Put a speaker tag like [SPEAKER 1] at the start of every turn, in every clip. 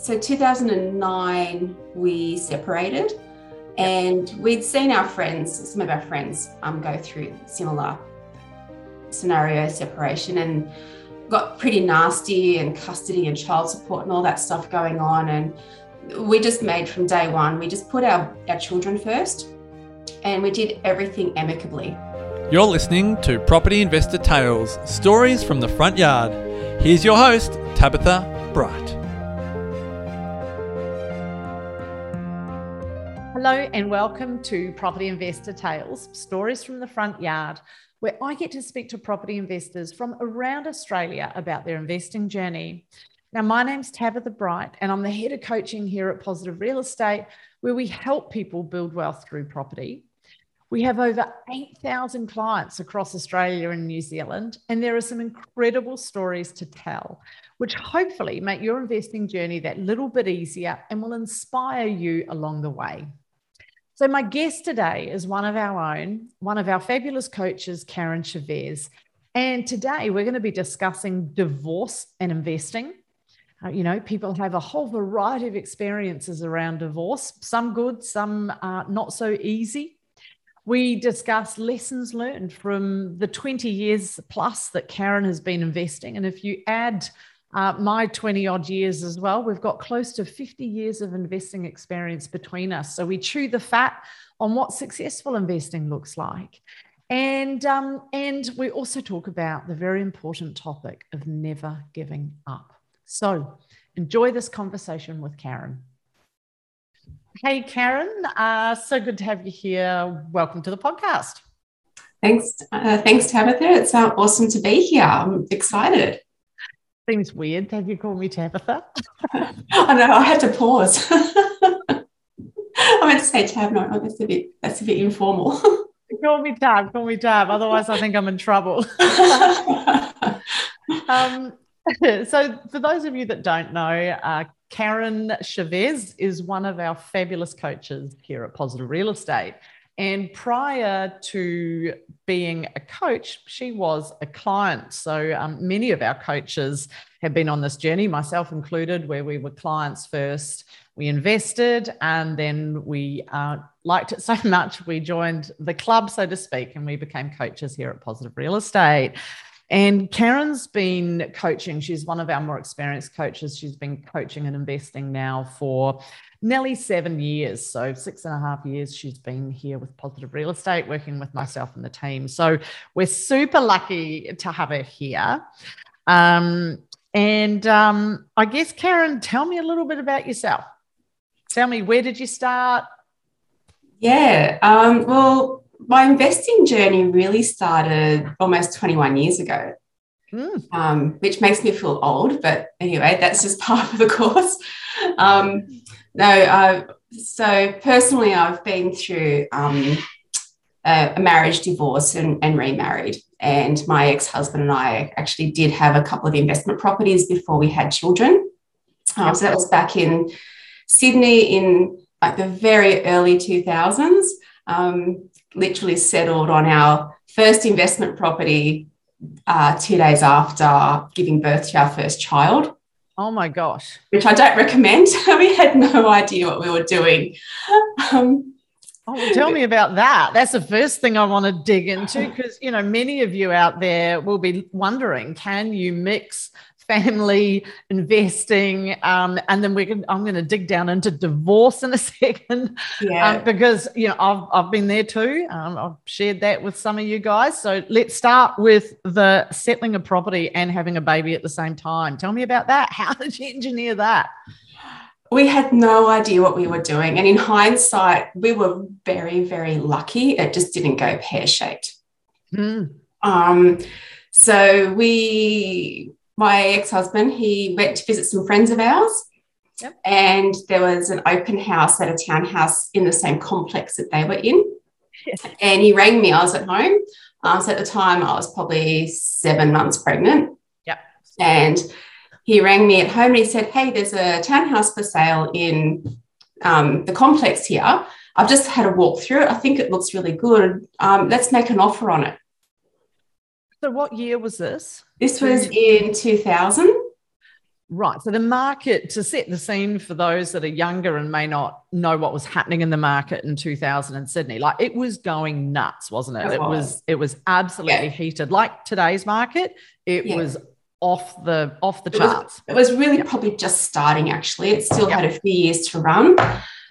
[SPEAKER 1] So 2009, we separated, and we'd seen our friends, some of our friends, um, go through similar scenario separation and got pretty nasty and custody and child support and all that stuff going on. And we just made from day one, we just put our, our children first and we did everything amicably.
[SPEAKER 2] You're listening to Property Investor Tales Stories from the Front Yard. Here's your host, Tabitha Bright.
[SPEAKER 3] Hello, and welcome to Property Investor Tales Stories from the Front Yard, where I get to speak to property investors from around Australia about their investing journey. Now, my name's Tabitha Bright, and I'm the head of coaching here at Positive Real Estate, where we help people build wealth through property. We have over 8,000 clients across Australia and New Zealand, and there are some incredible stories to tell, which hopefully make your investing journey that little bit easier and will inspire you along the way. So, my guest today is one of our own, one of our fabulous coaches, Karen Chavez. And today we're going to be discussing divorce and investing. Uh, you know, people have a whole variety of experiences around divorce, some good, some uh, not so easy. We discuss lessons learned from the 20 years plus that Karen has been investing. And if you add uh, my 20 odd years as well. We've got close to 50 years of investing experience between us. So we chew the fat on what successful investing looks like. And, um, and we also talk about the very important topic of never giving up. So enjoy this conversation with Karen. Hey, Karen, uh, so good to have you here. Welcome to the podcast.
[SPEAKER 1] Thanks, uh, thanks, Tabitha. It's uh, awesome to be here. I'm excited.
[SPEAKER 3] Seems weird to have you call me Tabitha.
[SPEAKER 1] I know, I had to pause. I meant to say Tab, no, oh, that's a bit that's a bit informal.
[SPEAKER 3] call me Tab, call me Tab. Otherwise, I think I'm in trouble. um, so, for those of you that don't know, uh, Karen Chavez is one of our fabulous coaches here at Positive Real Estate. And prior to being a coach, she was a client. So um, many of our coaches have been on this journey, myself included, where we were clients first. We invested and then we uh, liked it so much, we joined the club, so to speak, and we became coaches here at Positive Real Estate. And Karen's been coaching. She's one of our more experienced coaches. She's been coaching and investing now for nearly seven years. So, six and a half years she's been here with Positive Real Estate, working with myself and the team. So, we're super lucky to have her here. Um, and um, I guess, Karen, tell me a little bit about yourself. Tell me, where did you start?
[SPEAKER 1] Yeah, um, well, my investing journey really started almost 21 years ago. Mm. Um, which makes me feel old, but anyway, that's just part of the course. Um, no, uh, so personally, I've been through um, a, a, marriage, divorce, and, and remarried. And my ex husband and I actually did have a couple of investment properties before we had children. Um, so that was back in Sydney in like the very early 2000s. Um, literally settled on our first investment property uh, two days after giving birth to our first child.
[SPEAKER 3] Oh my gosh.
[SPEAKER 1] Which I don't recommend. we had no idea what we were doing. Um,
[SPEAKER 3] oh, well, tell me about that. That's the first thing I want to dig into because, you know, many of you out there will be wondering can you mix family, investing, um, and then we're I'm going to dig down into divorce in a second, um, yeah. um, because you know I've I've been there too. Um, I've shared that with some of you guys. So let's start with the settling a property and having a baby at the same time. Tell me about that. How did you engineer that?
[SPEAKER 1] We had no idea what we were doing, and in hindsight, we were very very lucky. It just didn't go pear shaped. Mm. Um, so we my ex-husband, he went to visit some friends of ours. Yep. And there was an open house at a townhouse in the same complex that they were in. Yes. And he rang me. I was at home. Um, so at the time, I was probably seven months pregnant.
[SPEAKER 3] Yep.
[SPEAKER 1] And he rang me at home and he said, Hey, there's a townhouse for sale in um, the complex here. I've just had a walk through it. I think it looks really good. Um, let's make an offer on it.
[SPEAKER 3] So, what year was this?
[SPEAKER 1] This was in 2000.
[SPEAKER 3] Right. So the market, to set the scene for those that are younger and may not know what was happening in the market in 2000 in Sydney, like it was going nuts, wasn't it? It, was. was. it was absolutely yeah. heated. Like today's market, it yeah. was off the off the charts.
[SPEAKER 1] It was, it was really probably just starting actually. It still had a few years to run.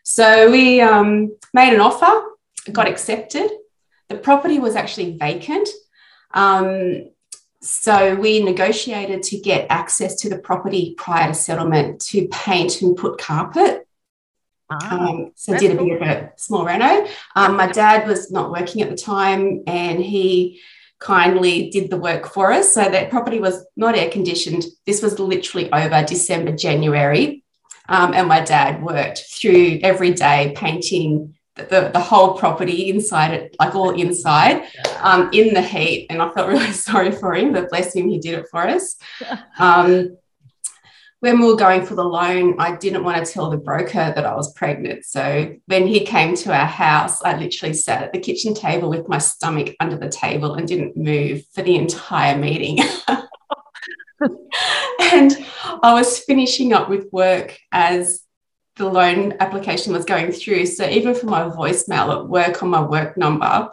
[SPEAKER 1] So we um, made an offer, got accepted. The property was actually vacant. Um, so we negotiated to get access to the property prior to settlement to paint and put carpet. Ah, um, so did a bit of a small reno. Um, my dad was not working at the time, and he kindly did the work for us. So that property was not air conditioned. This was literally over December, January, um, and my dad worked through every day painting the, the whole property inside it, like all inside, um, in the heat. And I felt really sorry for him, but bless him, he did it for us. Um, when we were going for the loan, I didn't want to tell the broker that I was pregnant. So when he came to our house, I literally sat at the kitchen table with my stomach under the table and didn't move for the entire meeting. and I was finishing up with work as the loan application was going through. So even for my voicemail at work on my work number,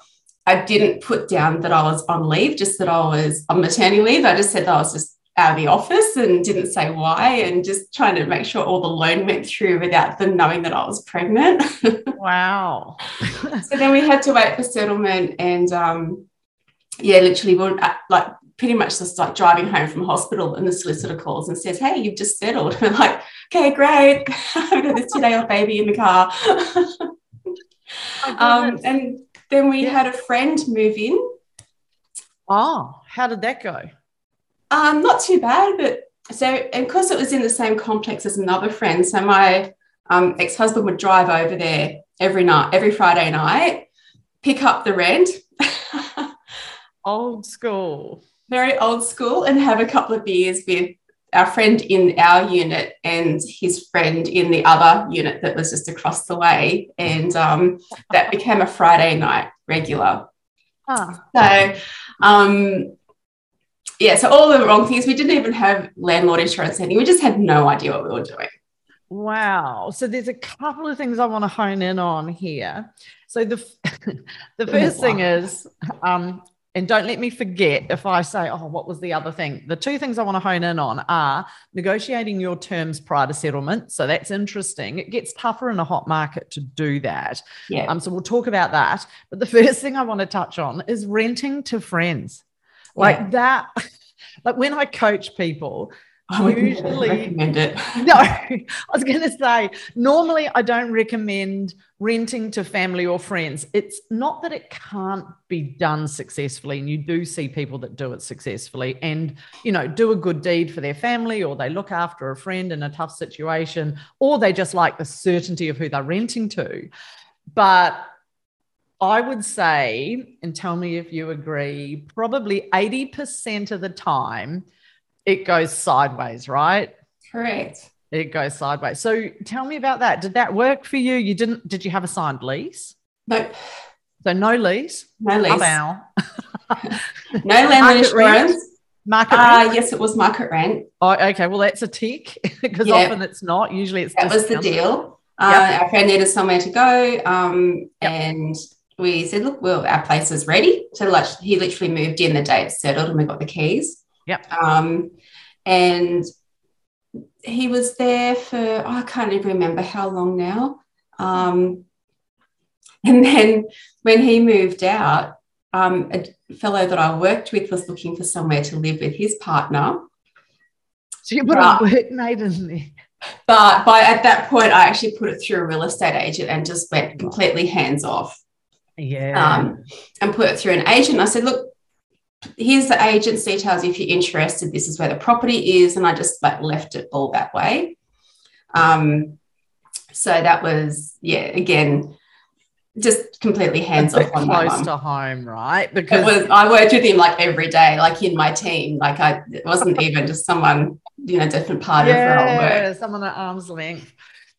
[SPEAKER 1] I didn't put down that I was on leave, just that I was on maternity leave. I just said that I was just out of the office and didn't say why and just trying to make sure all the loan went through without them knowing that I was pregnant.
[SPEAKER 3] wow.
[SPEAKER 1] so then we had to wait for settlement and um, yeah, literally we are like pretty much just like driving home from hospital and the solicitor calls and says, Hey, you've just settled. we're like, okay, great. I've got this two-day-old baby in the car. oh, um, and then we yeah. had a friend move in.
[SPEAKER 3] Oh, how did that go?
[SPEAKER 1] Um, not too bad, but so and because it was in the same complex as another friend, so my um, ex-husband would drive over there every night, every Friday night, pick up the rent.
[SPEAKER 3] old school.
[SPEAKER 1] Very old school, and have a couple of beers with our friend in our unit and his friend in the other unit that was just across the way. And um, that became a Friday night regular. Huh. So, um, yeah, so all the wrong things. We didn't even have landlord insurance anything. We just had no idea what we were doing.
[SPEAKER 3] Wow. So there's a couple of things I want to hone in on here. So the the first thing is um, and don't let me forget if I say, oh, what was the other thing? The two things I want to hone in on are negotiating your terms prior to settlement. So that's interesting. It gets tougher in a hot market to do that. Yeah. Um, so we'll talk about that. But the first thing I want to touch on is renting to friends. Like yeah. that, like when I coach people,
[SPEAKER 1] I would usually recommend it.
[SPEAKER 3] no, I was going to say, normally I don't recommend renting to family or friends. It's not that it can't be done successfully, and you do see people that do it successfully and, you know, do a good deed for their family, or they look after a friend in a tough situation, or they just like the certainty of who they're renting to. But I would say, and tell me if you agree, probably 80% of the time, it goes sideways, right?
[SPEAKER 1] Correct.
[SPEAKER 3] It goes sideways. So tell me about that. Did that work for you? You didn't, did you have a signed lease?
[SPEAKER 1] No.
[SPEAKER 3] So no lease?
[SPEAKER 1] No lease.
[SPEAKER 3] no
[SPEAKER 1] landlord insurance. Rent?
[SPEAKER 3] Market
[SPEAKER 1] uh, rent? yes, it was market rent.
[SPEAKER 3] Oh, okay. Well, that's a tick because yep. often it's not. Usually it's
[SPEAKER 1] That was the deal. Uh, Our friend needed somewhere to go. Um, yep. And we said, look, well, our place is ready. So like he literally moved in the day it settled and we got the keys.
[SPEAKER 3] Yep.
[SPEAKER 1] Um, and he was there for oh, I can't even remember how long now. Um, and then when he moved out, um, a fellow that I worked with was looking for somewhere to live with his partner.
[SPEAKER 3] So you put but, a workmate in there.
[SPEAKER 1] But by at that point, I actually put it through a real estate agent and just went completely hands off.
[SPEAKER 3] Yeah.
[SPEAKER 1] Um, and put it through an agent. I said, look, here's the agent's details if you're interested. This is where the property is and i just like left it all that way. Um so that was yeah again just completely hands off on
[SPEAKER 3] close to home right? Because
[SPEAKER 1] was, i worked with him like every day like in my team. Like i it wasn't even just someone you know different part yeah, of
[SPEAKER 3] our work. someone at arm's length.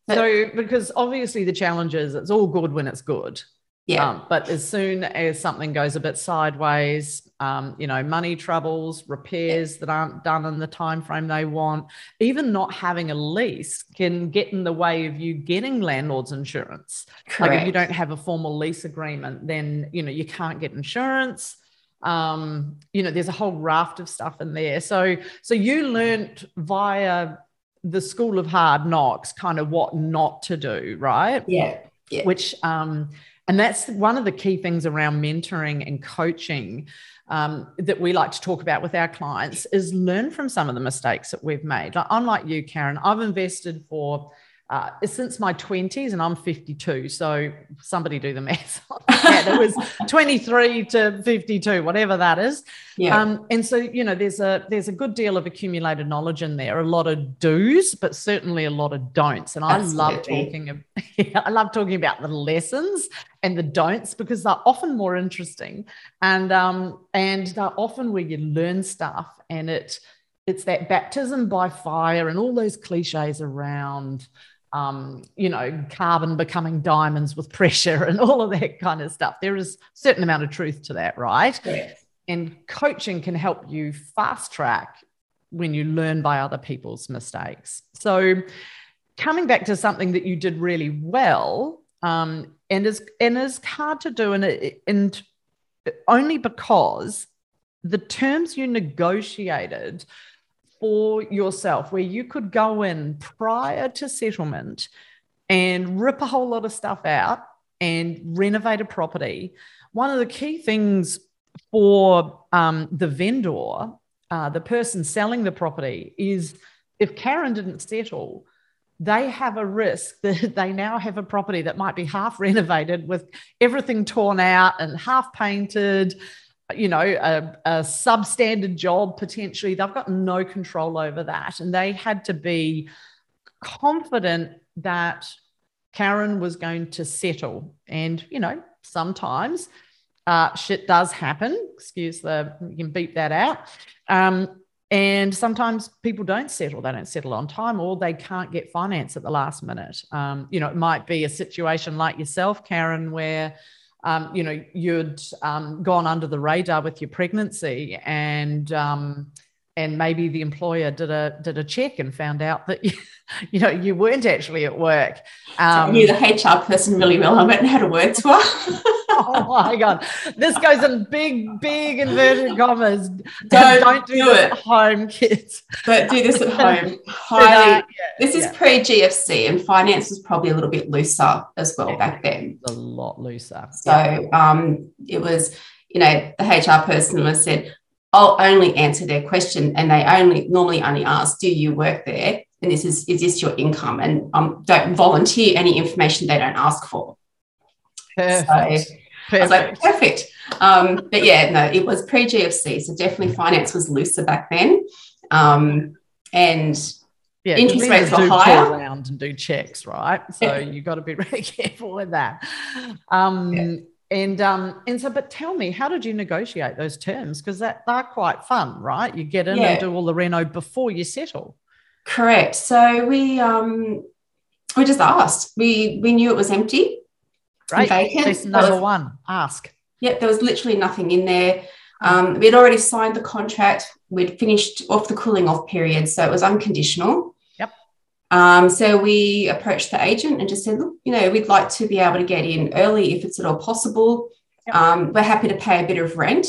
[SPEAKER 3] So because obviously the challenge is it's all good when it's good.
[SPEAKER 1] Yeah.
[SPEAKER 3] Um, but as soon as something goes a bit sideways, um, you know, money troubles, repairs yeah. that aren't done in the time frame they want, even not having a lease can get in the way of you getting landlord's insurance. Correct. Like if you don't have a formal lease agreement, then you know you can't get insurance. Um, you know, there's a whole raft of stuff in there. So, so you learned via the school of hard knocks, kind of what not to do, right?
[SPEAKER 1] Yeah. yeah.
[SPEAKER 3] Which um and that's one of the key things around mentoring and coaching um, that we like to talk about with our clients is learn from some of the mistakes that we've made. Like, unlike you, Karen, I've invested for uh, since my 20s and I'm 52. So somebody do the math. yeah, it was 23 to 52, whatever that is. Yeah. Um, and so, you know, there's a there's a good deal of accumulated knowledge in there, a lot of do's, but certainly a lot of don'ts. And I love talking yeah, I love talking about the lessons and the don'ts because they're often more interesting. And um, and they're often where you learn stuff and it it's that baptism by fire and all those cliches around um, you know, carbon becoming diamonds with pressure and all of that kind of stuff. There is a certain amount of truth to that, right?
[SPEAKER 1] Yes.
[SPEAKER 3] And coaching can help you fast track when you learn by other people's mistakes. So, coming back to something that you did really well, um, and is and is hard to do, and and only because the terms you negotiated for yourself where you could go in prior to settlement and rip a whole lot of stuff out and renovate a property. One of the key things for um, the vendor, uh, the person selling the property, is if Karen didn't settle, they have a risk that they now have a property that might be half renovated with everything torn out and half painted you know, a, a substandard job potentially. They've got no control over that. And they had to be confident that Karen was going to settle. And, you know, sometimes uh, shit does happen. Excuse the, you can beep that out. Um, and sometimes people don't settle, they don't settle on time, or they can't get finance at the last minute. Um, you know, it might be a situation like yourself, Karen, where um, you know, you'd um, gone under the radar with your pregnancy and um, and maybe the employer did a did a check and found out that you, you know you weren't actually at work.
[SPEAKER 1] Um, so I knew the HR person really well. I went and had a word to her.
[SPEAKER 3] oh my god, this goes in big, big inverted commas.
[SPEAKER 1] Don't, don't do, do
[SPEAKER 3] it at home, kids.
[SPEAKER 1] Don't do this at home. Highly. yeah, this is yeah. pre GFC, and finance was probably a little bit looser as well yeah, back then.
[SPEAKER 3] A lot looser.
[SPEAKER 1] So um, it was, you know, the HR person was said, I'll only answer their question, and they only normally only ask, "Do you work there?" And this is is this your income? And um, don't volunteer any information they don't ask for.
[SPEAKER 3] Perfect. So,
[SPEAKER 1] Perfect. I was like, perfect. Um, but yeah, no, it was pre GFC. So definitely finance was looser back then. Um, and
[SPEAKER 3] yeah, interest rates were higher. around and do checks, right? So yeah. you've got to be really careful with that. Um, yeah. And um, and so, but tell me, how did you negotiate those terms? Because that they're quite fun, right? You get in yeah. and do all the reno before you settle.
[SPEAKER 1] Correct. So we um we just asked. We we knew it was empty.
[SPEAKER 3] Right. Vacant. number was, one. Ask.
[SPEAKER 1] Yep, there was literally nothing in there. Um, we'd already signed the contract. We'd finished off the cooling off period, so it was unconditional.
[SPEAKER 3] Yep.
[SPEAKER 1] Um, so we approached the agent and just said, look, you know, we'd like to be able to get in early if it's at all possible. Yep. Um, we're happy to pay a bit of rent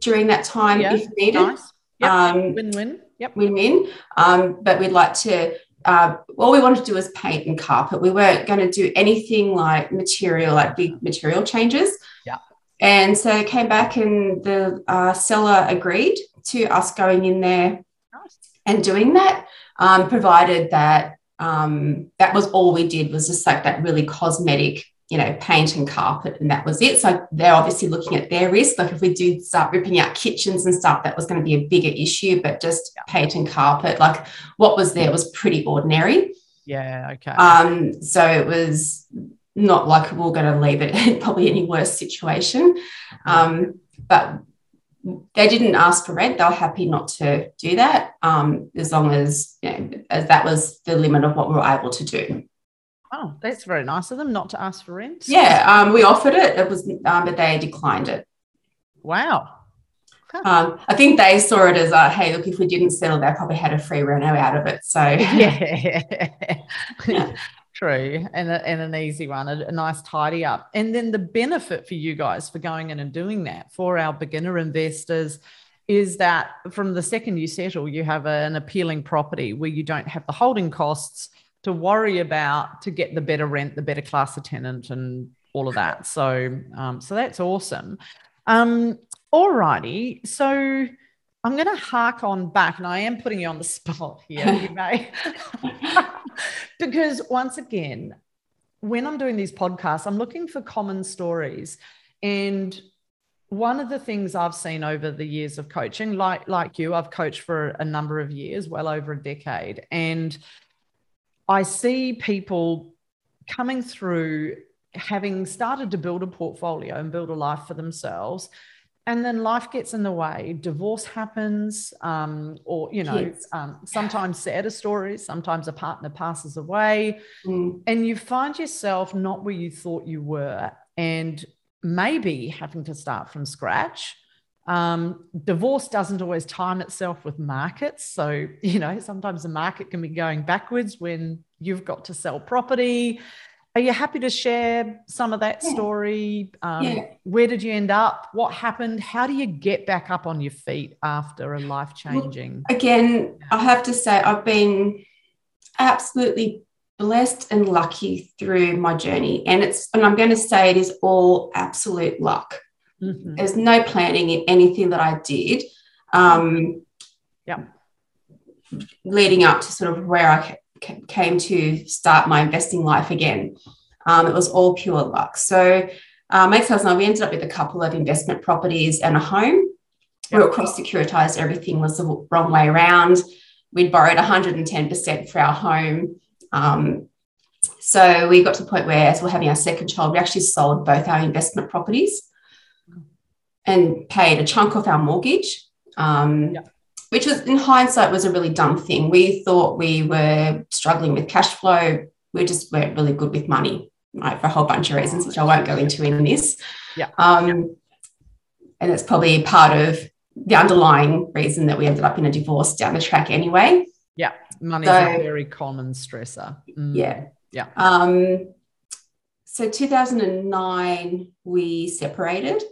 [SPEAKER 1] during that time if needed. Nice.
[SPEAKER 3] Yep. Um, win-win. Yep.
[SPEAKER 1] Win-win. Um, but we'd like to uh, all we wanted to do was paint and carpet. We weren't going to do anything like material, like big material changes.
[SPEAKER 3] Yeah.
[SPEAKER 1] And so came back and the uh, seller agreed to us going in there nice. and doing that, um, provided that um, that was all we did was just like that really cosmetic you know, paint and carpet, and that was it. So they're obviously looking at their risk. Like if we do start ripping out kitchens and stuff, that was going to be a bigger issue. But just paint and carpet, like what was there was pretty ordinary.
[SPEAKER 3] Yeah. Okay.
[SPEAKER 1] Um. So it was not like we are going to leave it in probably any worse situation. Um. But they didn't ask for rent. They were happy not to do that. Um. As long as you know, as that was the limit of what we were able to do.
[SPEAKER 3] Oh, that's very nice of them not to ask for rent.
[SPEAKER 1] Yeah, um, we offered it. It was, um, but they declined it.
[SPEAKER 3] Wow.
[SPEAKER 1] Huh. Um, I think they saw it as, uh, hey, look, if we didn't settle, they probably had a free reno out of it. So
[SPEAKER 3] yeah, yeah. true, and, a, and an easy one, a, a nice tidy up. And then the benefit for you guys for going in and doing that for our beginner investors is that from the second you settle, you have a, an appealing property where you don't have the holding costs to worry about to get the better rent, the better class of tenant, and all of that. So, um, so that's awesome. Um, all righty. So I'm going to hark on back, and I am putting you on the spot here, you may, because once again, when I'm doing these podcasts, I'm looking for common stories, and one of the things I've seen over the years of coaching, like like you, I've coached for a number of years, well over a decade, and I see people coming through having started to build a portfolio and build a life for themselves and then life gets in the way divorce happens um, or you know yes. um, sometimes sadder stories sometimes a partner passes away mm. and you find yourself not where you thought you were and maybe having to start from scratch. Um, divorce doesn't always time itself with markets. So, you know, sometimes the market can be going backwards when you've got to sell property. Are you happy to share some of that yeah. story? Um, yeah. Where did you end up? What happened? How do you get back up on your feet after a life changing?
[SPEAKER 1] Well, again, I have to say, I've been absolutely blessed and lucky through my journey. And it's, and I'm going to say it is all absolute luck. Mm-hmm. There's no planning in anything that I did. Um,
[SPEAKER 3] yeah.
[SPEAKER 1] Leading up to sort of where I came to start my investing life again. Um, it was all pure luck. So, uh, my ex-husband we ended up with a couple of investment properties and a home. We were cross securitized. Everything was the wrong way around. We'd borrowed 110% for our home. Um, so we got to the point where, as we're having our second child, we actually sold both our investment properties and paid a chunk off our mortgage, um, yeah. which was, in hindsight, was a really dumb thing. We thought we were struggling with cash flow. We just weren't really good with money, right, for a whole bunch of reasons, which I won't go into in this.
[SPEAKER 3] Yeah.
[SPEAKER 1] Um, yeah. And it's probably part of the underlying reason that we ended up in a divorce down the track anyway.
[SPEAKER 3] Yeah, money so, is a very common stressor.
[SPEAKER 1] Mm. Yeah,
[SPEAKER 3] yeah.
[SPEAKER 1] Um, so 2009 we separated,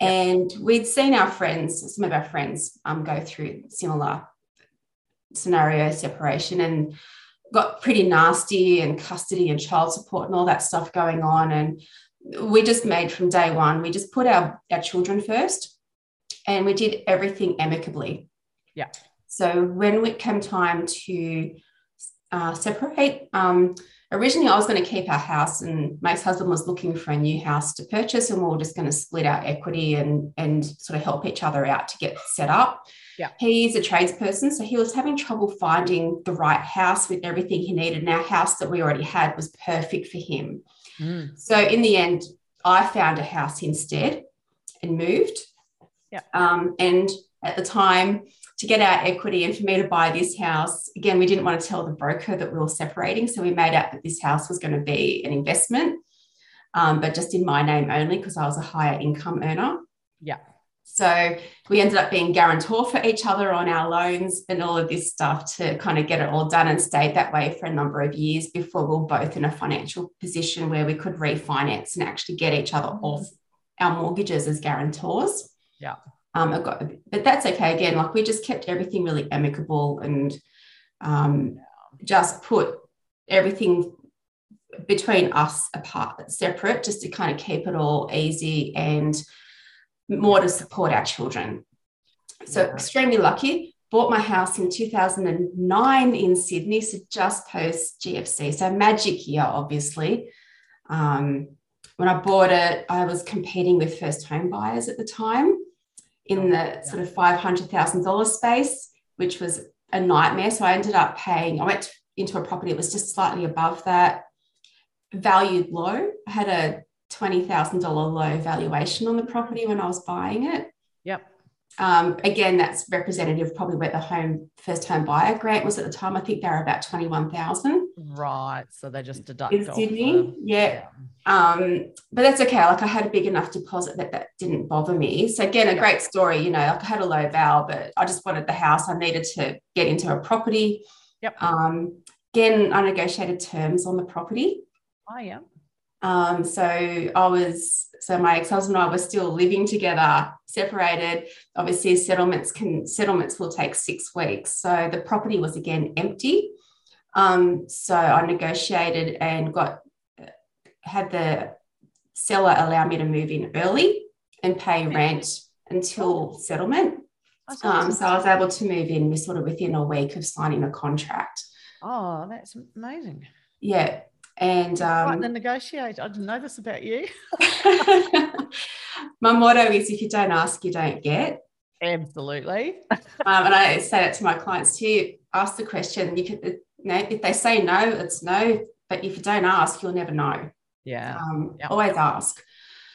[SPEAKER 1] and we'd seen our friends, some of our friends, um, go through similar scenario separation and got pretty nasty and custody and child support and all that stuff going on. And we just made from day one we just put our, our children first and we did everything amicably.
[SPEAKER 3] Yeah.
[SPEAKER 1] So when it came time to uh, separate, um, originally I was going to keep our house, and my husband was looking for a new house to purchase, and we were just going to split our equity and and sort of help each other out to get set up.
[SPEAKER 3] Yeah.
[SPEAKER 1] He's a tradesperson, so he was having trouble finding the right house with everything he needed. And our house that we already had was perfect for him. Mm. So in the end, I found a house instead and moved.
[SPEAKER 3] Yeah.
[SPEAKER 1] Um, and at the time, to get our equity and for me to buy this house, again, we didn't want to tell the broker that we were separating. So we made out that this house was going to be an investment, um, but just in my name only because I was a higher income earner.
[SPEAKER 3] Yeah.
[SPEAKER 1] So we ended up being guarantor for each other on our loans and all of this stuff to kind of get it all done and stayed that way for a number of years before we were both in a financial position where we could refinance and actually get each other off our mortgages as guarantors.
[SPEAKER 3] Yeah.
[SPEAKER 1] Um, got, but that's okay. Again, like we just kept everything really amicable and um, just put everything between us apart, separate, just to kind of keep it all easy and more to support our children. So yeah. extremely lucky. Bought my house in 2009 in Sydney, so just post GFC. So magic year, obviously. Um, when I bought it, I was competing with first home buyers at the time in the sort of $500,000 space, which was a nightmare. So I ended up paying, I went into a property that was just slightly above that, valued low. I had a $20,000 low valuation on the property when I was buying it.
[SPEAKER 3] Yep.
[SPEAKER 1] Um, again, that's representative probably where the home first home buyer grant was at the time. I think they were about 21,000.
[SPEAKER 3] Right. So they just deduct
[SPEAKER 1] in Sydney. Yeah. Um, but that's okay. Like I had a big enough deposit that that didn't bother me. So again, a great story, you know, like I had a low val, but I just wanted the house. I needed to get into a property.
[SPEAKER 3] Yep.
[SPEAKER 1] Um, again, I negotiated terms on the property.
[SPEAKER 3] Oh, yeah.
[SPEAKER 1] Um, so I was, so my ex-husband and I were still living together, separated. Obviously, settlements can settlements will take six weeks. So the property was again empty. Um, so I negotiated and got had the seller allow me to move in early and pay rent until settlement. Um, so I was able to move in sort of within a week of signing the contract.
[SPEAKER 3] Oh, that's amazing.
[SPEAKER 1] Yeah. And um,
[SPEAKER 3] right, the negotiate. I didn't know this about you.
[SPEAKER 1] my motto is if you don't ask, you don't get.
[SPEAKER 3] Absolutely.
[SPEAKER 1] um, and I say that to my clients too. Ask the question. You, can, you know, if they say no, it's no. But if you don't ask, you'll never know.
[SPEAKER 3] Yeah.
[SPEAKER 1] Um, yep. Always ask.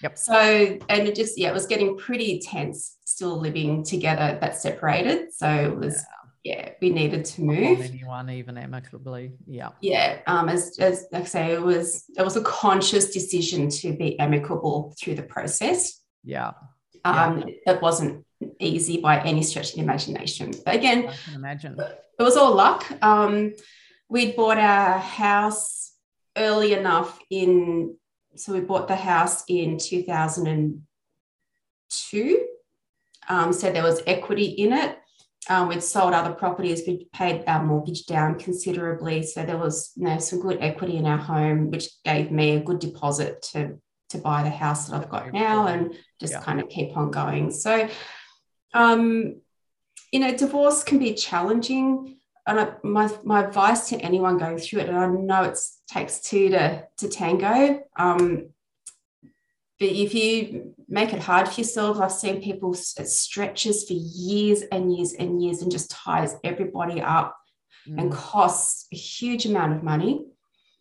[SPEAKER 3] Yep.
[SPEAKER 1] So, and it just, yeah, it was getting pretty tense still living together but separated. So it was, yeah, we needed to move.
[SPEAKER 3] anyone, even amicably. Yeah.
[SPEAKER 1] Yeah. Um, as, as like I say, it was, it was a conscious decision to be amicable through the process.
[SPEAKER 3] Yeah.
[SPEAKER 1] Um, yeah. It wasn't easy by any stretch of the imagination. But again,
[SPEAKER 3] I can imagine.
[SPEAKER 1] It was all luck. Um, we'd bought our house early enough in so we bought the house in 2002 um, so there was equity in it um, we'd sold other properties we'd paid our mortgage down considerably so there was you know some good equity in our home which gave me a good deposit to to buy the house that i've got now and just yeah. kind of keep on going so um, you know divorce can be challenging and I, my, my advice to anyone going through it, and I know it takes two to, to tango, um, but if you make it hard for yourself, I've seen people it stretches for years and years and years and just ties everybody up mm. and costs a huge amount of money.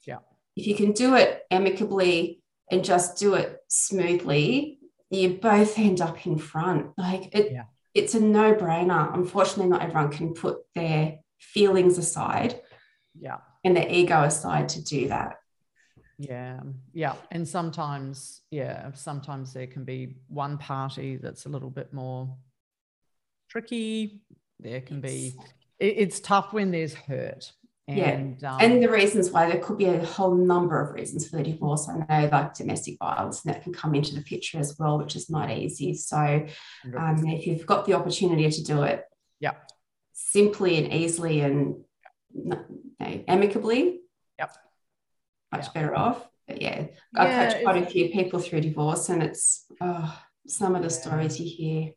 [SPEAKER 3] Yeah.
[SPEAKER 1] If you can do it amicably and just do it smoothly, you both end up in front. Like it, yeah. it's a no-brainer. Unfortunately, not everyone can put their feelings aside
[SPEAKER 3] yeah
[SPEAKER 1] and the ego aside to do that
[SPEAKER 3] yeah yeah and sometimes yeah sometimes there can be one party that's a little bit more tricky there can be it, it's tough when there's hurt
[SPEAKER 1] and, yeah. Um, and the reasons why there could be a whole number of reasons for the divorce. I know like domestic violence and that can come into the picture as well, which is not easy. So um, if you've got the opportunity to do it,
[SPEAKER 3] yeah,
[SPEAKER 1] simply and easily and you know, amicably,
[SPEAKER 3] yep.
[SPEAKER 1] Much yep. better off. But yeah, I've yeah, coached quite a few people through divorce, and it's oh, some of the yeah. stories you hear.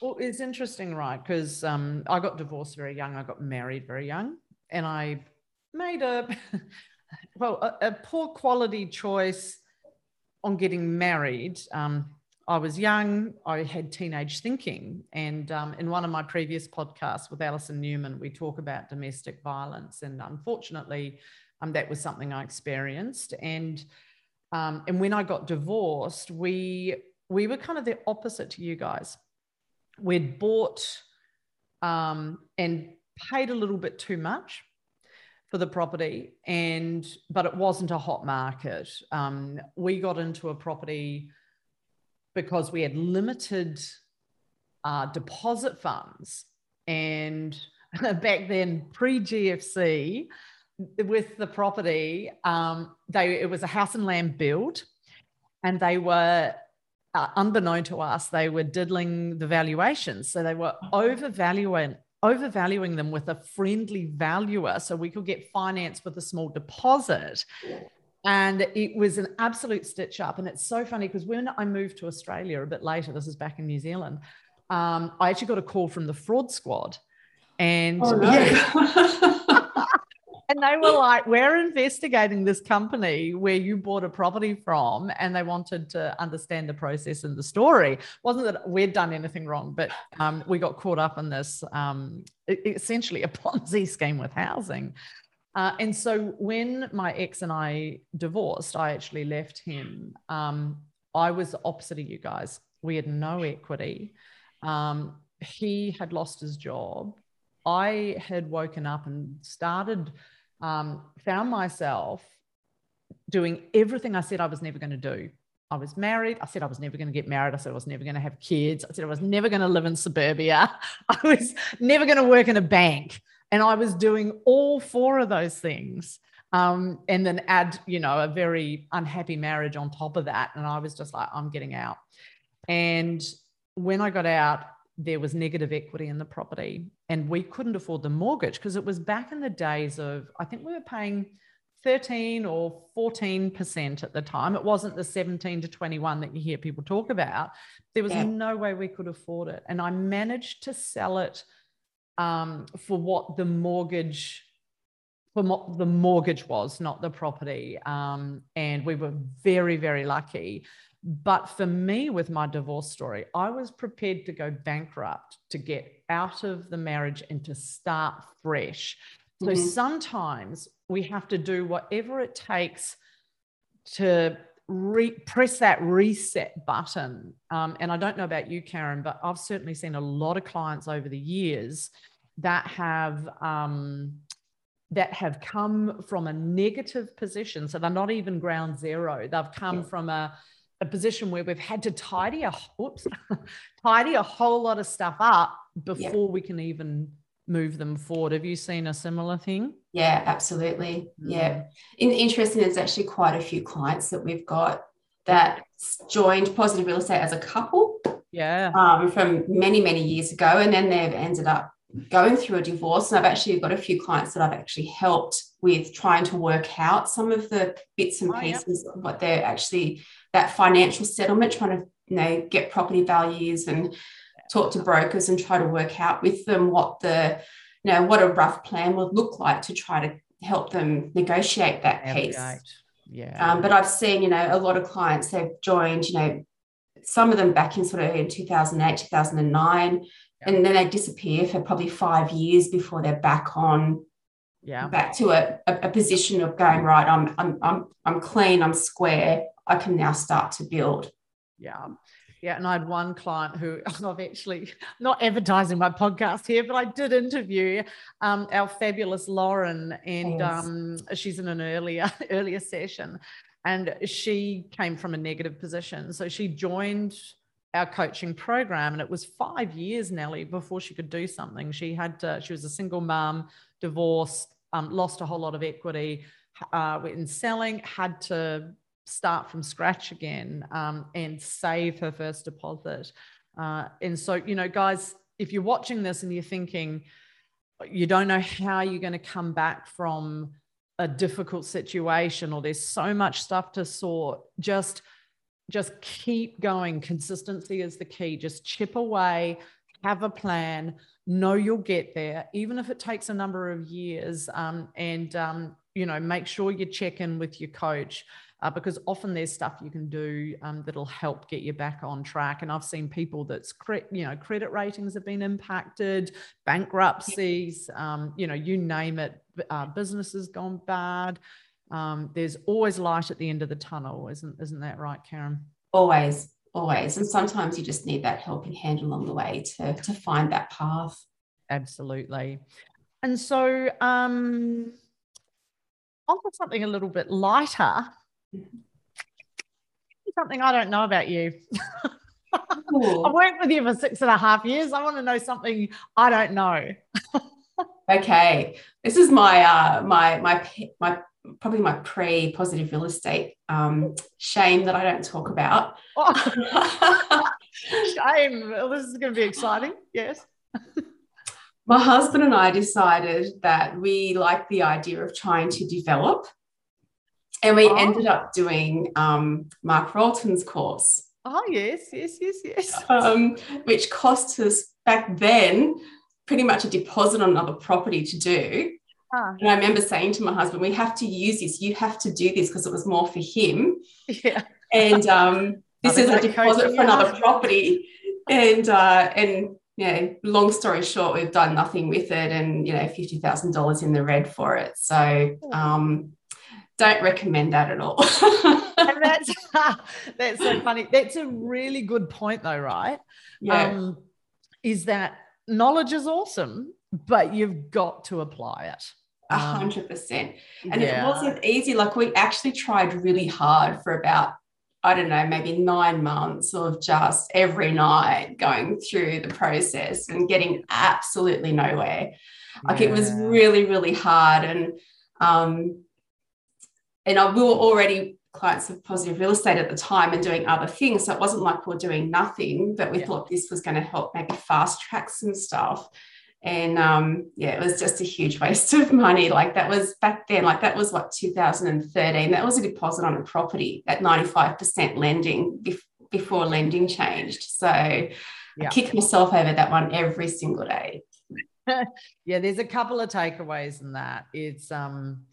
[SPEAKER 3] Well, it's interesting, right? Because um, I got divorced very young. I got married very young, and I made a well a, a poor quality choice on getting married. Um, I was young, I had teenage thinking. And um, in one of my previous podcasts with Alison Newman, we talk about domestic violence. And unfortunately, um, that was something I experienced. And um, and when I got divorced, we we were kind of the opposite to you guys. We'd bought um, and paid a little bit too much for the property, and but it wasn't a hot market. Um, we got into a property because we had limited uh, deposit funds. And back then, pre GFC, with the property, um, they it was a house and land build, and they were uh, unbeknown to us, they were diddling the valuations. So they were overvaluing overvaluing them with a friendly valuer so we could get finance with a small deposit and it was an absolute stitch up. And it's so funny because when I moved to Australia a bit later, this is back in New Zealand, um, I actually got a call from the fraud squad. And oh, no. yeah. and they were like, We're investigating this company where you bought a property from, and they wanted to understand the process and the story. Wasn't that we'd done anything wrong, but um, we got caught up in this um, essentially a Ponzi scheme with housing. Uh, and so when my ex and I divorced, I actually left him. Um, I was opposite of you guys. We had no equity. Um, he had lost his job. I had woken up and started, um, found myself doing everything I said I was never going to do. I was married. I said I was never going to get married. I said I was never going to have kids. I said I was never going to live in suburbia. I was never going to work in a bank. And I was doing all four of those things. Um, and then add, you know, a very unhappy marriage on top of that. And I was just like, I'm getting out. And when I got out, there was negative equity in the property and we couldn't afford the mortgage because it was back in the days of, I think we were paying 13 or 14% at the time. It wasn't the 17 to 21 that you hear people talk about. There was yeah. no way we could afford it. And I managed to sell it um, for what the mortgage for what the mortgage was, not the property. Um, and we were very, very lucky. But for me, with my divorce story, I was prepared to go bankrupt to get out of the marriage and to start fresh. So mm-hmm. sometimes we have to do whatever it takes to re- press that reset button. Um, and I don't know about you, Karen, but I've certainly seen a lot of clients over the years that have um, that have come from a negative position. So they're not even ground zero. They've come yeah. from a, a position where we've had to tidy a oops, tidy a whole lot of stuff up before yeah. we can even move them forward. Have you seen a similar thing?
[SPEAKER 1] Yeah, absolutely. Mm. Yeah. In, interesting, there's actually quite a few clients that we've got that joined Positive Real Estate as a couple.
[SPEAKER 3] Yeah.
[SPEAKER 1] Um, from many, many years ago. And then they've ended up going through a divorce. And I've actually got a few clients that I've actually helped with trying to work out some of the bits and pieces oh, yeah. of what they're actually that financial settlement, trying to you know get property values and talk to brokers and try to work out with them what the you know what a rough plan would look like to try to help them negotiate that piece.
[SPEAKER 3] Yeah.
[SPEAKER 1] Um, but I've seen, you know, a lot of clients they've joined, you know, some of them back in sort of in 2008, 2009, and then they disappear for probably five years before they're back on
[SPEAKER 3] yeah
[SPEAKER 1] back to a, a, a, position of going right I'm, I'm i'm i'm clean i'm square i can now start to build.
[SPEAKER 3] Yeah. Yeah. And i had one client who i've actually not advertising my podcast here but i did interview um, our fabulous lauren and yes. um, she's in an earlier earlier session. And she came from a negative position. So she joined our coaching program and it was five years nellie before she could do something. She had to, she was a single mom divorced um, lost a whole lot of equity uh, in selling had to start from scratch again um, and save her first deposit uh, and so you know guys if you're watching this and you're thinking you don't know how you're going to come back from a difficult situation or there's so much stuff to sort just just keep going. Consistency is the key. Just chip away, have a plan, know you'll get there, even if it takes a number of years. Um, and, um, you know, make sure you check in with your coach. Uh, because often there's stuff you can do um, that'll help get you back on track. And I've seen people that's cre- you know credit ratings have been impacted, bankruptcies, um, you know, you name it, uh, businesses gone bad um, there's always light at the end of the tunnel, isn't isn't that right, Karen?
[SPEAKER 1] Always, always. And sometimes you just need that helping hand along the way to to find that path.
[SPEAKER 3] Absolutely. And so um on to something a little bit lighter. Something I don't know about you. I've worked with you for six and a half years. I want to know something I don't know.
[SPEAKER 1] okay, this is my uh, my my my probably my pre positive real estate um, shame that I don't talk about.
[SPEAKER 3] Oh. shame. Well, this is going to be exciting. Yes.
[SPEAKER 1] my husband and I decided that we like the idea of trying to develop. And we oh. ended up doing um, Mark Rolton's course.
[SPEAKER 3] Oh, yes, yes, yes, yes.
[SPEAKER 1] Um, which cost us back then pretty much a deposit on another property to do. Huh. And I remember saying to my husband, we have to use this. You have to do this because it was more for him.
[SPEAKER 3] Yeah.
[SPEAKER 1] And um, this is a deposit for another property. And uh, and yeah, long story short, we've done nothing with it and you know, fifty thousand dollars in the red for it. So um, don't recommend that at all.
[SPEAKER 3] that's that's so funny. That's a really good point though, right?
[SPEAKER 1] Yeah. Um,
[SPEAKER 3] is that knowledge is awesome, but you've got to apply it.
[SPEAKER 1] A um, hundred percent. And yeah. it wasn't easy. Like we actually tried really hard for about, I don't know, maybe nine months of just every night going through the process and getting absolutely nowhere. Like yeah. it was really, really hard. And um, and I, we were already clients of positive real estate at the time and doing other things. So it wasn't like we are doing nothing, but we yeah. thought this was going to help maybe fast track some stuff. And um, yeah, it was just a huge waste of money. Like that was back then, like that was what 2013. That was a deposit on a property at 95% lending bef- before lending changed. So yeah. I kick myself over that one every single day.
[SPEAKER 3] yeah, there's a couple of takeaways in that. It's um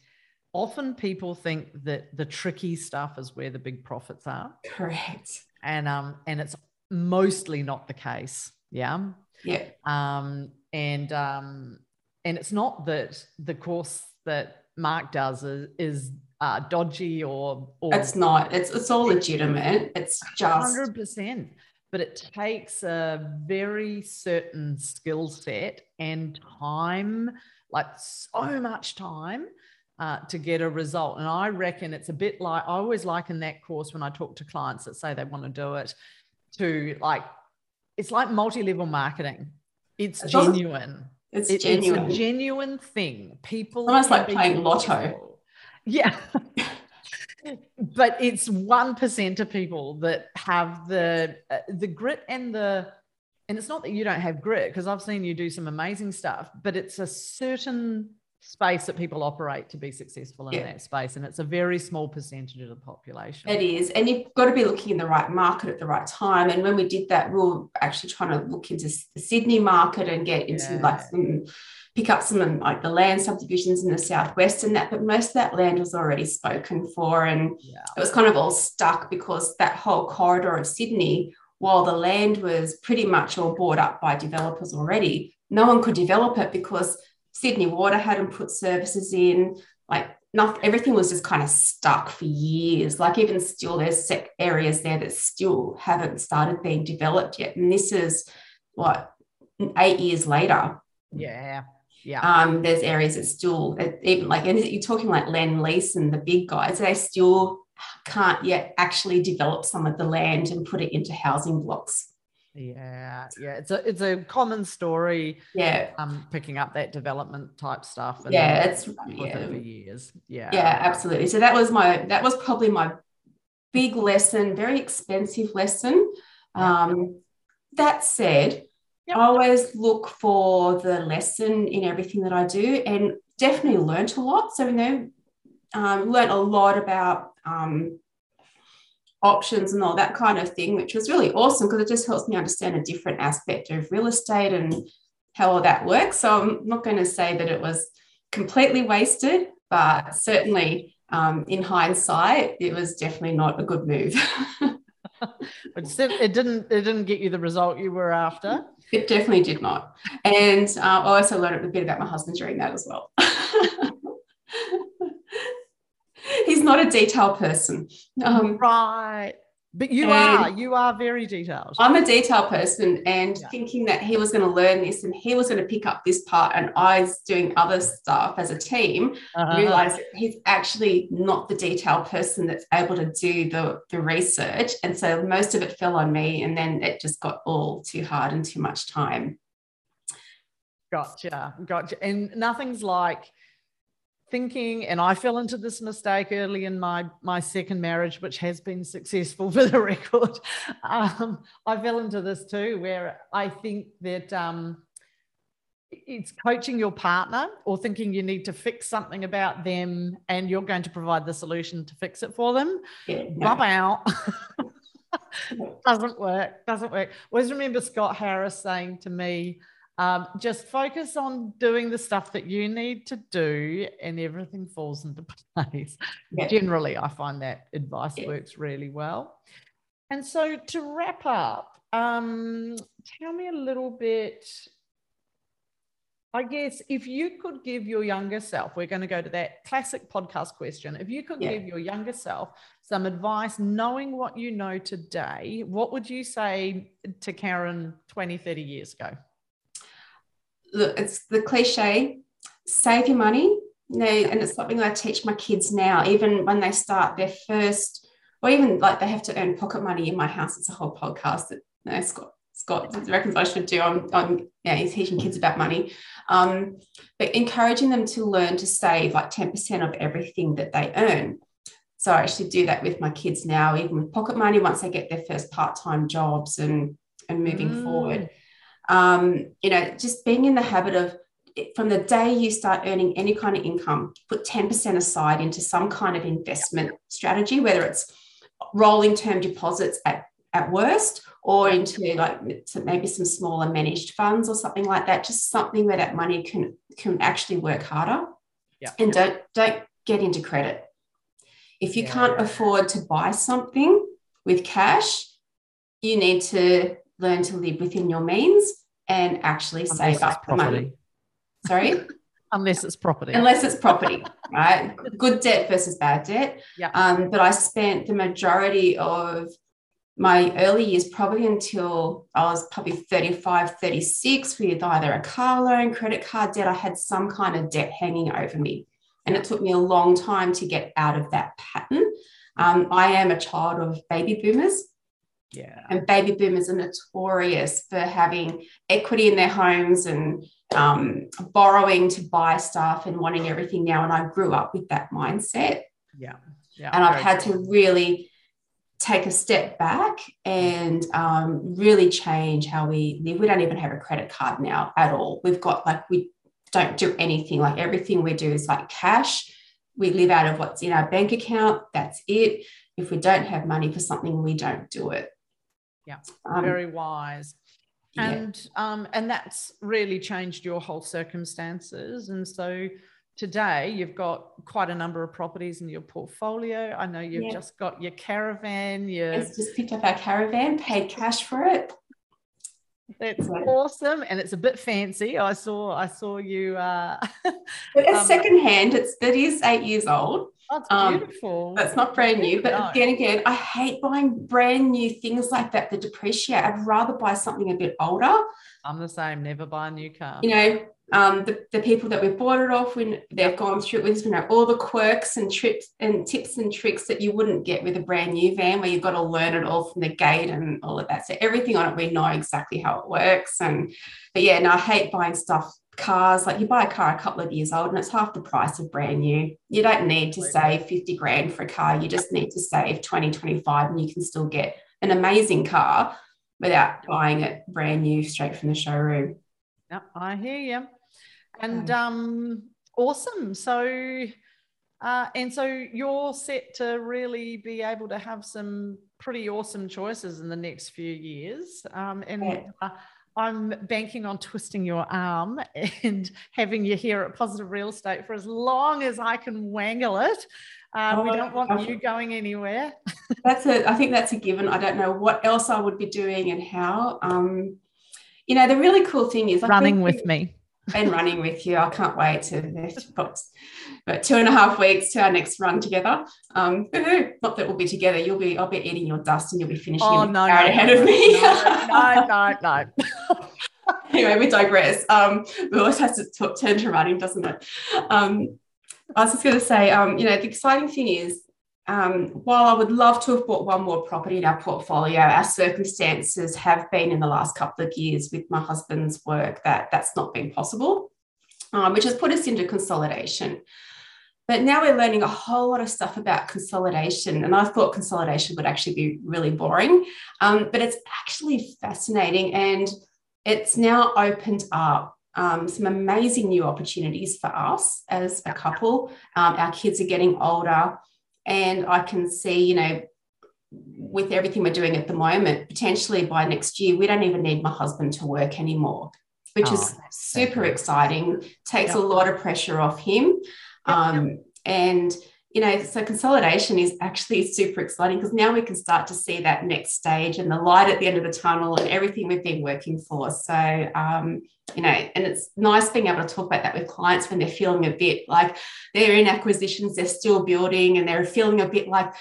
[SPEAKER 3] often people think that the tricky stuff is where the big profits are.
[SPEAKER 1] Correct.
[SPEAKER 3] And um and it's mostly not the case. Yeah.
[SPEAKER 1] Yeah.
[SPEAKER 3] Um and um and it's not that the course that Mark does is, is uh, dodgy or or
[SPEAKER 1] it's not. It's it's all legitimate. It's just
[SPEAKER 3] hundred percent. But it takes a very certain skill set and time, like so much time uh, to get a result. And I reckon it's a bit like I always liken that course when I talk to clients that say they want to do it to like it's like multi-level marketing. It's genuine.
[SPEAKER 1] It's, it, genuine.
[SPEAKER 3] It's a genuine thing. People
[SPEAKER 1] almost like playing lotto.
[SPEAKER 3] Yeah. but it's 1% of people that have the uh, the grit and the and it's not that you don't have grit because I've seen you do some amazing stuff, but it's a certain space that people operate to be successful in yeah. that space. And it's a very small percentage of the population.
[SPEAKER 1] It is. And you've got to be looking in the right market at the right time. And when we did that, we were actually trying to look into the Sydney market and get into yeah. like some pick up some like the land subdivisions in the southwest and that, but most of that land was already spoken for. And yeah. it was kind of all stuck because that whole corridor of Sydney, while the land was pretty much all bought up by developers already, no one could develop it because Sydney Water hadn't put services in. Like nothing, everything was just kind of stuck for years. Like even still, there's areas there that still haven't started being developed yet. And this is what eight years later.
[SPEAKER 3] Yeah. Yeah.
[SPEAKER 1] Um, there's areas that still even like and you're talking like Lendlease and the big guys, they still can't yet actually develop some of the land and put it into housing blocks.
[SPEAKER 3] Yeah, yeah, it's a it's a common story.
[SPEAKER 1] Yeah,
[SPEAKER 3] um, picking up that development type stuff.
[SPEAKER 1] And yeah, it's yeah.
[SPEAKER 3] For years. Yeah,
[SPEAKER 1] yeah, absolutely. So that was my that was probably my big lesson, very expensive lesson. Um, that said, yep. I always look for the lesson in everything that I do, and definitely learnt a lot. So you know, um, learned a lot about um, options and all that kind of thing, which was really awesome because it just helps me understand a different aspect of real estate and how all that works. So I'm not going to say that it was completely wasted, but certainly um, in hindsight, it was definitely not a good move.
[SPEAKER 3] it didn't it didn't get you the result you were after.
[SPEAKER 1] It definitely did not. And uh, I also learned a bit about my husband during that as well. he's not a detail person.
[SPEAKER 3] Um, right. But you are, you are very detailed.
[SPEAKER 1] I'm a detail person and yeah. thinking that he was going to learn this and he was going to pick up this part and I was doing other stuff as a team, uh-huh. realized he's actually not the detail person that's able to do the, the research. And so most of it fell on me and then it just got all too hard and too much time.
[SPEAKER 3] Gotcha. Gotcha. And nothing's like, thinking and i fell into this mistake early in my my second marriage which has been successful for the record. Um, i fell into this too where i think that um, it's coaching your partner or thinking you need to fix something about them and you're going to provide the solution to fix it for them. Yeah, no. out. Doesn't work doesn't work. Always remember scott harris saying to me um, just focus on doing the stuff that you need to do, and everything falls into place. Yeah. Generally, I find that advice yeah. works really well. And so, to wrap up, um, tell me a little bit I guess if you could give your younger self, we're going to go to that classic podcast question. If you could yeah. give your younger self some advice, knowing what you know today, what would you say to Karen 20, 30 years ago?
[SPEAKER 1] Look, it's the cliche save your money. No, and it's something I teach my kids now, even when they start their first, or even like they have to earn pocket money in my house. It's a whole podcast that you know, Scott Scott reckons I should do on, on yeah, he's teaching kids about money. Um, but encouraging them to learn to save like 10% of everything that they earn. So I actually do that with my kids now, even with pocket money, once they get their first part-time jobs and and moving mm. forward. Um, you know, just being in the habit of from the day you start earning any kind of income, put 10% aside into some kind of investment strategy, whether it's rolling term deposits at, at worst or into like maybe some smaller managed funds or something like that just something where that money can can actually work harder yeah. and don't don't get into credit if you yeah. can't afford to buy something with cash you need to learn to live within your means and actually unless save up the money. sorry?
[SPEAKER 3] Unless it's property.
[SPEAKER 1] Unless it's property right? Good debt versus bad debt. Yeah. Um, but i spent the majority of my early years, probably until I was probably 35, 36, with either a car loan, credit card debt, I had some kind of debt hanging over me. And it took me a long time to get out of that pattern. Um, I am a child of baby boomers.
[SPEAKER 3] Yeah.
[SPEAKER 1] And baby boomers are notorious for having equity in their homes and um, borrowing to buy stuff and wanting everything now. And I grew up with that mindset.
[SPEAKER 3] Yeah. Yeah.
[SPEAKER 1] And I've had to really take a step back and um, really change how we live. We don't even have a credit card now at all. We've got like, we don't do anything. Like everything we do is like cash. We live out of what's in our bank account. That's it. If we don't have money for something, we don't do it.
[SPEAKER 3] Yeah, um, very wise. And yeah. um, and that's really changed your whole circumstances. And so today you've got quite a number of properties in your portfolio. I know you've yeah. just got your caravan. You
[SPEAKER 1] just picked up our caravan, paid cash for it.
[SPEAKER 3] That's yeah. awesome, and it's a bit fancy. I saw, I saw you. Uh,
[SPEAKER 1] it's um, secondhand. It's that is eight years old.
[SPEAKER 3] That's um, beautiful.
[SPEAKER 1] That's not brand new, but no. again, again, I hate buying brand new things like that that depreciate. I'd rather buy something a bit older.
[SPEAKER 3] I'm the same. Never buy a new car.
[SPEAKER 1] You know, um, the, the people that we've bought it off when they've gone through it with you know all the quirks and trips and tips and tricks that you wouldn't get with a brand new van where you've got to learn it all from the gate and all of that. So everything on it we know exactly how it works. And but yeah no I hate buying stuff cars. Like you buy a car a couple of years old and it's half the price of brand new. You don't need to save 50 grand for a car. You just need to save 20 25 and you can still get an amazing car without buying it brand new straight from the showroom.
[SPEAKER 3] Yep, I hear you. And um, awesome. So, uh, and so you're set to really be able to have some pretty awesome choices in the next few years. Um, and yeah. uh, I'm banking on twisting your arm and having you here at Positive Real Estate for as long as I can wangle it. Um, oh, we don't want you going anywhere.
[SPEAKER 1] that's a. I think that's a given. I don't know what else I would be doing and how. Um, you know, the really cool thing is
[SPEAKER 3] like running with me
[SPEAKER 1] and running with you. I can't wait to but two and a half weeks to our next run together. Um, not that we'll be together. You'll be, I'll be eating your dust and you'll be finishing oh, no, no, ahead no, of me.
[SPEAKER 3] no, no, no.
[SPEAKER 1] anyway, we digress. Um, we always have to t- turn to running, doesn't it? Um, I was just going to say, um, you know, the exciting thing is um, while I would love to have bought one more property in our portfolio, our circumstances have been in the last couple of years with my husband's work that that's not been possible, um, which has put us into consolidation. But now we're learning a whole lot of stuff about consolidation. And I thought consolidation would actually be really boring, um, but it's actually fascinating. And it's now opened up um, some amazing new opportunities for us as a couple. Um, our kids are getting older. And I can see, you know, with everything we're doing at the moment, potentially by next year, we don't even need my husband to work anymore, which oh, is super exciting, takes yep. a lot of pressure off him. Yep, um. And you know, so consolidation is actually super exciting because now we can start to see that next stage and the light at the end of the tunnel and everything we've been working for. So, um, you know, and it's nice being able to talk about that with clients when they're feeling a bit like they're in acquisitions, they're still building, and they're feeling a bit like,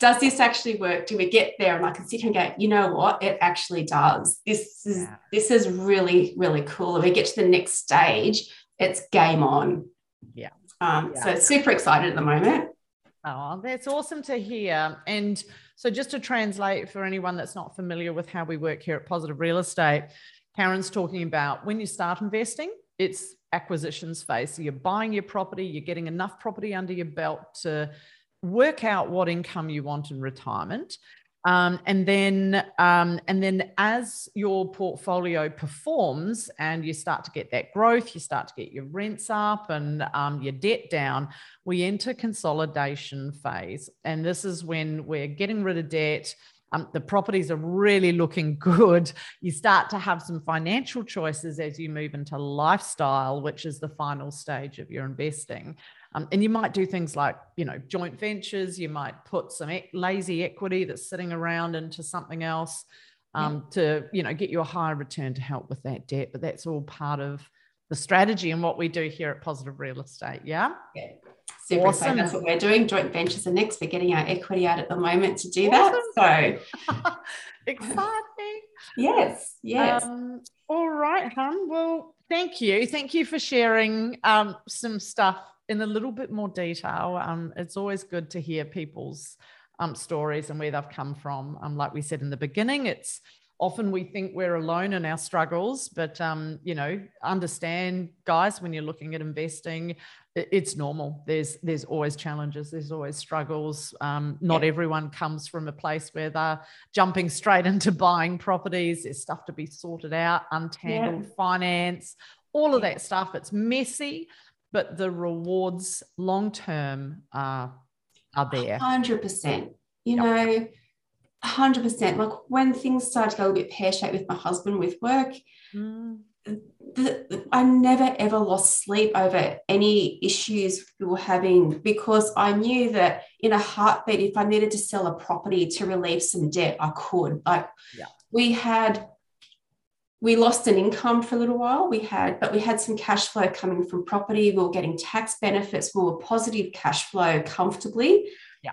[SPEAKER 1] does this actually work? Do we get there? And I can sit here and go, you know what? It actually does. This is yeah. this is really, really cool. If we get to the next stage, it's game on.
[SPEAKER 3] Yeah.
[SPEAKER 1] Um,
[SPEAKER 3] yeah.
[SPEAKER 1] So super excited at the moment.
[SPEAKER 3] Oh, that's awesome to hear. And so, just to translate for anyone that's not familiar with how we work here at Positive Real Estate, Karen's talking about when you start investing, it's acquisitions phase. So, you're buying your property, you're getting enough property under your belt to work out what income you want in retirement. Um, and then, um, and then, as your portfolio performs and you start to get that growth, you start to get your rents up and um, your debt down. We enter consolidation phase, and this is when we're getting rid of debt. Um, the properties are really looking good. You start to have some financial choices as you move into lifestyle, which is the final stage of your investing. Um, and you might do things like, you know, joint ventures. You might put some e- lazy equity that's sitting around into something else um, yeah. to, you know, get you a higher return to help with that debt. But that's all part of the strategy and what we do here at Positive Real Estate. Yeah.
[SPEAKER 1] Yeah. Super awesome. That's what we're doing. Joint ventures are next. We're getting our equity out at the moment to do awesome. that.
[SPEAKER 3] So exciting.
[SPEAKER 1] Yes. Yes.
[SPEAKER 3] Um, all right, hon. Well, thank you. Thank you for sharing um, some stuff in a little bit more detail. Um, it's always good to hear people's um, stories and where they've come from. Um, like we said in the beginning, it's often we think we're alone in our struggles, but um, you know, understand, guys, when you're looking at investing, it's normal. There's there's always challenges. There's always struggles. Um, not yeah. everyone comes from a place where they're jumping straight into buying properties. There's stuff to be sorted out, untangled yeah. finance, all of that stuff. It's messy, but the rewards long term are are there.
[SPEAKER 1] Hundred percent. You yep. know, hundred percent. Like when things started to go a bit pear shaped with my husband with work. Mm. The, I never ever lost sleep over any issues we were having because I knew that in a heartbeat, if I needed to sell a property to relieve some debt, I could. Like yeah. we had we lost an income for a little while. We had, but we had some cash flow coming from property. We were getting tax benefits. We were positive cash flow comfortably.
[SPEAKER 3] Yeah.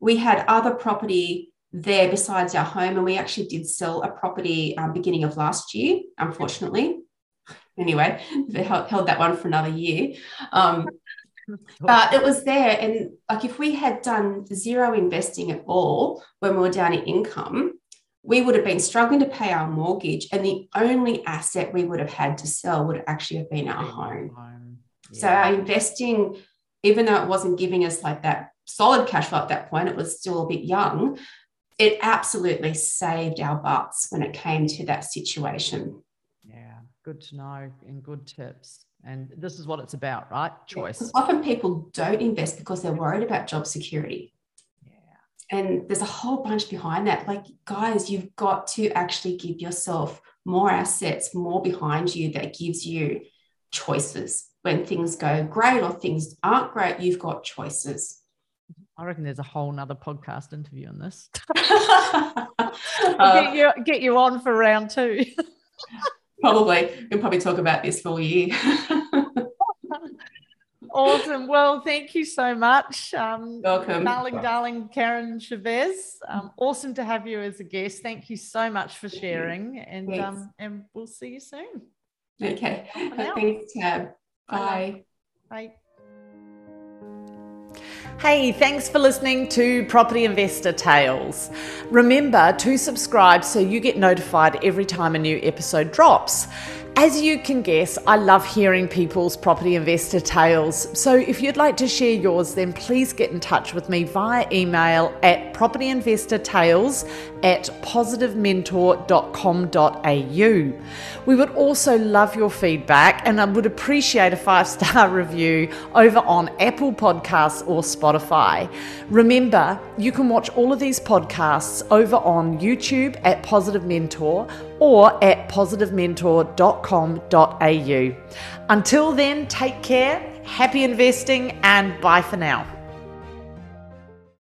[SPEAKER 1] We had other property there besides our home, and we actually did sell a property um, beginning of last year, unfortunately. Anyway, they held, that one for another year. Um, but it was there. And like if we had done zero investing at all when we were down in income, we would have been struggling to pay our mortgage, and the only asset we would have had to sell would actually have been our home. Yeah. So our investing, even though it wasn't giving us like that solid cash flow at that point, it was still a bit young. It absolutely saved our butts when it came to that situation.
[SPEAKER 3] Yeah, good to know and good tips. And this is what it's about, right? Choice.
[SPEAKER 1] Often people don't invest because they're worried about job security and there's a whole bunch behind that like guys you've got to actually give yourself more assets more behind you that gives you choices when things go great or things aren't great you've got choices
[SPEAKER 3] I reckon there's a whole nother podcast interview on this. get, you, get you on for round two.
[SPEAKER 1] probably. We'll probably talk about this for a year.
[SPEAKER 3] Awesome. Well, thank you so much. Um,
[SPEAKER 1] Welcome.
[SPEAKER 3] Darling, darling Karen Chavez. Um, awesome to have you as a guest. Thank you so much for sharing. And, um, and we'll see you soon.
[SPEAKER 1] Okay. Thanks, Tab. Bye.
[SPEAKER 3] Bye. Hey, thanks for listening to Property Investor Tales. Remember to subscribe so you get notified every time a new episode drops. As you can guess, I love hearing people's property investor tales. So if you'd like to share yours, then please get in touch with me via email at propertyinvestortales at positivementor.com.au. We would also love your feedback and I would appreciate a five star review over on Apple Podcasts or Spotify. Remember, you can watch all of these podcasts over on YouTube at Positive Mentor or at positivementor.com.au. Until then, take care, happy investing, and bye for now.